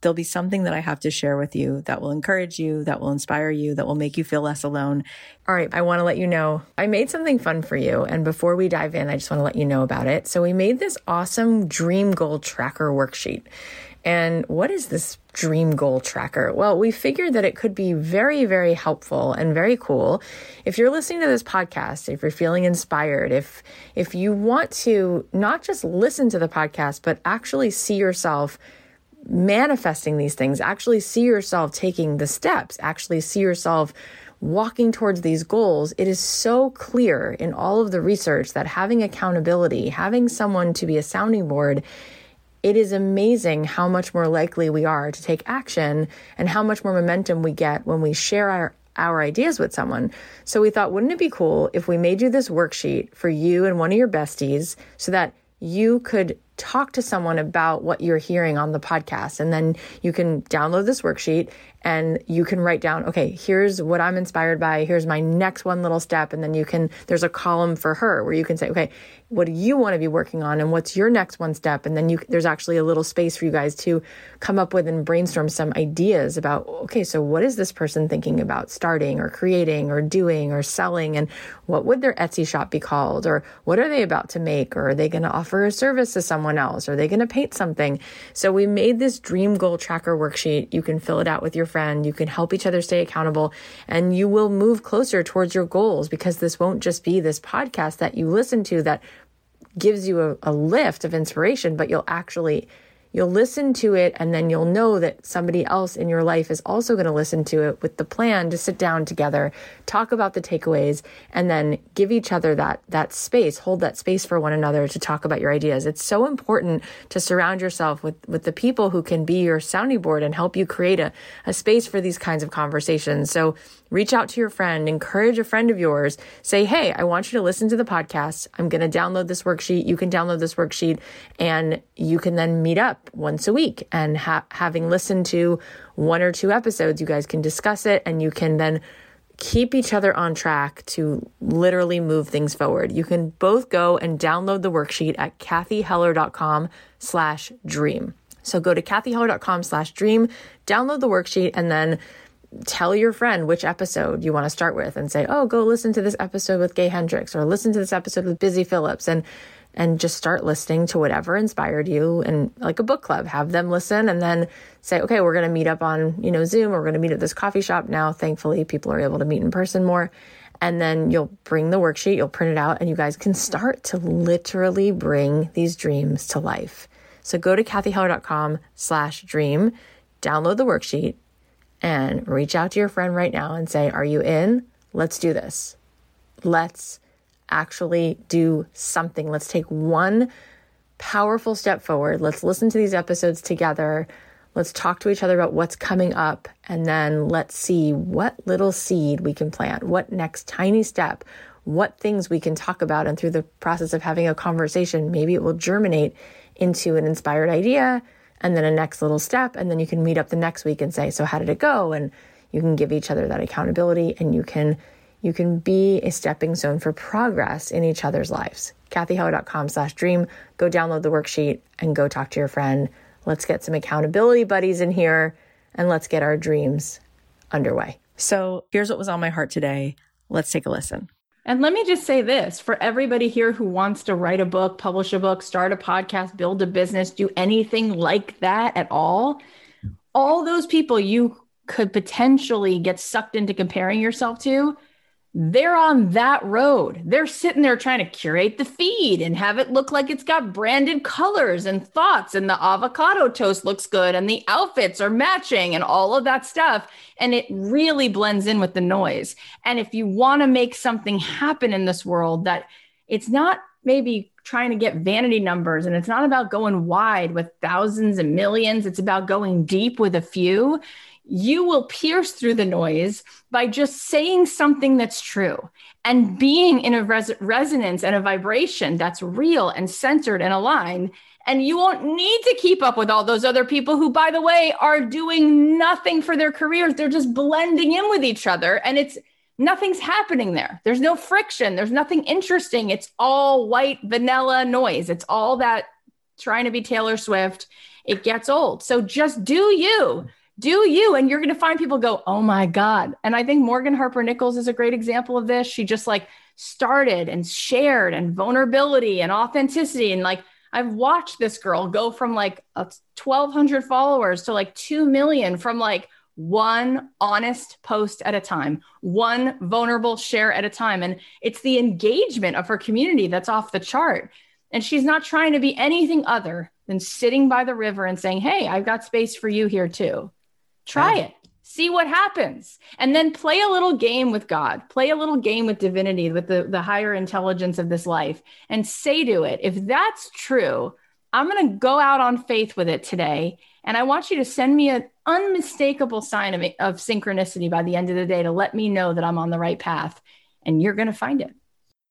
there'll be something that I have to share with you that will encourage you, that will inspire you, that will make you feel less alone. All right, I want to let you know I made something fun for you. And before we dive in, I just want to let you know about it. So, we made this awesome dream goal tracker worksheet. And what is this dream goal tracker? Well, we figured that it could be very, very helpful and very cool. If you're listening to this podcast, if you're feeling inspired, if if you want to not just listen to the podcast, but actually see yourself manifesting these things, actually see yourself taking the steps, actually see yourself walking towards these goals, it is so clear in all of the research that having accountability, having someone to be a sounding board, it is amazing how much more likely we are to take action and how much more momentum we get when we share our, our ideas with someone. So we thought, wouldn't it be cool if we made you this worksheet for you and one of your besties so that you could talk to someone about what you're hearing on the podcast. And then you can download this worksheet and you can write down, okay, here's what I'm inspired by. Here's my next one little step. And then you can, there's a column for her where you can say, okay, what do you want to be working on? And what's your next one step? And then you, there's actually a little space for you guys to come up with and brainstorm some ideas about, okay, so what is this person thinking about starting or creating or doing or selling? And what would their Etsy shop be called? Or what are they about to make? Or are they going to offer a service to someone else? Are they going to paint something? So we made this dream goal tracker worksheet. You can fill it out with your friend. You can help each other stay accountable and you will move closer towards your goals because this won't just be this podcast that you listen to that gives you a, a lift of inspiration, but you'll actually You'll listen to it and then you'll know that somebody else in your life is also going to listen to it with the plan to sit down together, talk about the takeaways and then give each other that that space, hold that space for one another to talk about your ideas. It's so important to surround yourself with with the people who can be your sounding board and help you create a, a space for these kinds of conversations. So reach out to your friend, encourage a friend of yours, say, Hey, I want you to listen to the podcast. I'm going to download this worksheet. You can download this worksheet and you can then meet up once a week. And ha- having listened to one or two episodes, you guys can discuss it and you can then keep each other on track to literally move things forward. You can both go and download the worksheet at cathyheller.com slash dream. So go to cathyheller.com slash dream, download the worksheet, and then tell your friend which episode you want to start with and say, oh, go listen to this episode with Gay Hendricks or listen to this episode with Busy Phillips and and just start listening to whatever inspired you and like a book club. Have them listen and then say okay we're going to meet up on you know zoom. Or we're going to meet at this coffee shop now. Thankfully people are able to meet in person more. And then you'll bring the worksheet you'll print it out and you guys can start to literally bring these dreams to life. So go to cathyheller.com slash dream download the worksheet and reach out to your friend right now and say, Are you in? Let's do this. Let's actually do something. Let's take one powerful step forward. Let's listen to these episodes together. Let's talk to each other about what's coming up. And then let's see what little seed we can plant, what next tiny step, what things we can talk about. And through the process of having a conversation, maybe it will germinate into an inspired idea and then a next little step. And then you can meet up the next week and say, so how did it go? And you can give each other that accountability and you can you can be a stepping stone for progress in each other's lives. cathyheller.com slash dream. Go download the worksheet and go talk to your friend. Let's get some accountability buddies in here and let's get our dreams underway. So here's what was on my heart today. Let's take a listen. And let me just say this for everybody here who wants to write a book, publish a book, start a podcast, build a business, do anything like that at all, all those people you could potentially get sucked into comparing yourself to, they're on that road. They're sitting there trying to curate the feed and have it look like it's got branded colors and thoughts, and the avocado toast looks good, and the outfits are matching, and all of that stuff. And it really blends in with the noise. And if you want to make something happen in this world, that it's not maybe trying to get vanity numbers and it's not about going wide with thousands and millions, it's about going deep with a few you will pierce through the noise by just saying something that's true and being in a res- resonance and a vibration that's real and centered and aligned. And you won't need to keep up with all those other people who, by the way, are doing nothing for their careers. They're just blending in with each other. And it's nothing's happening there. There's no friction. There's nothing interesting. It's all white vanilla noise. It's all that trying to be Taylor Swift. It gets old. So just do you do you and you're going to find people go oh my god. And i think morgan harper nichols is a great example of this. She just like started and shared and vulnerability and authenticity. And like i've watched this girl go from like a 1200 followers to like 2 million from like one honest post at a time one vulnerable share at a time. And it's the engagement of her community that's off the chart. And she's not trying to be anything other than sitting by the river and saying hey i've got space for you here too Try yeah. it. See what happens. And then play a little game with God. Play a little game with divinity, with the, the higher intelligence of this life, and say to it, if that's true, I'm going to go out on faith with it today. And I want you to send me an unmistakable sign of, of synchronicity by the end of the day to let me know that I'm on the right path. And you're going to find it.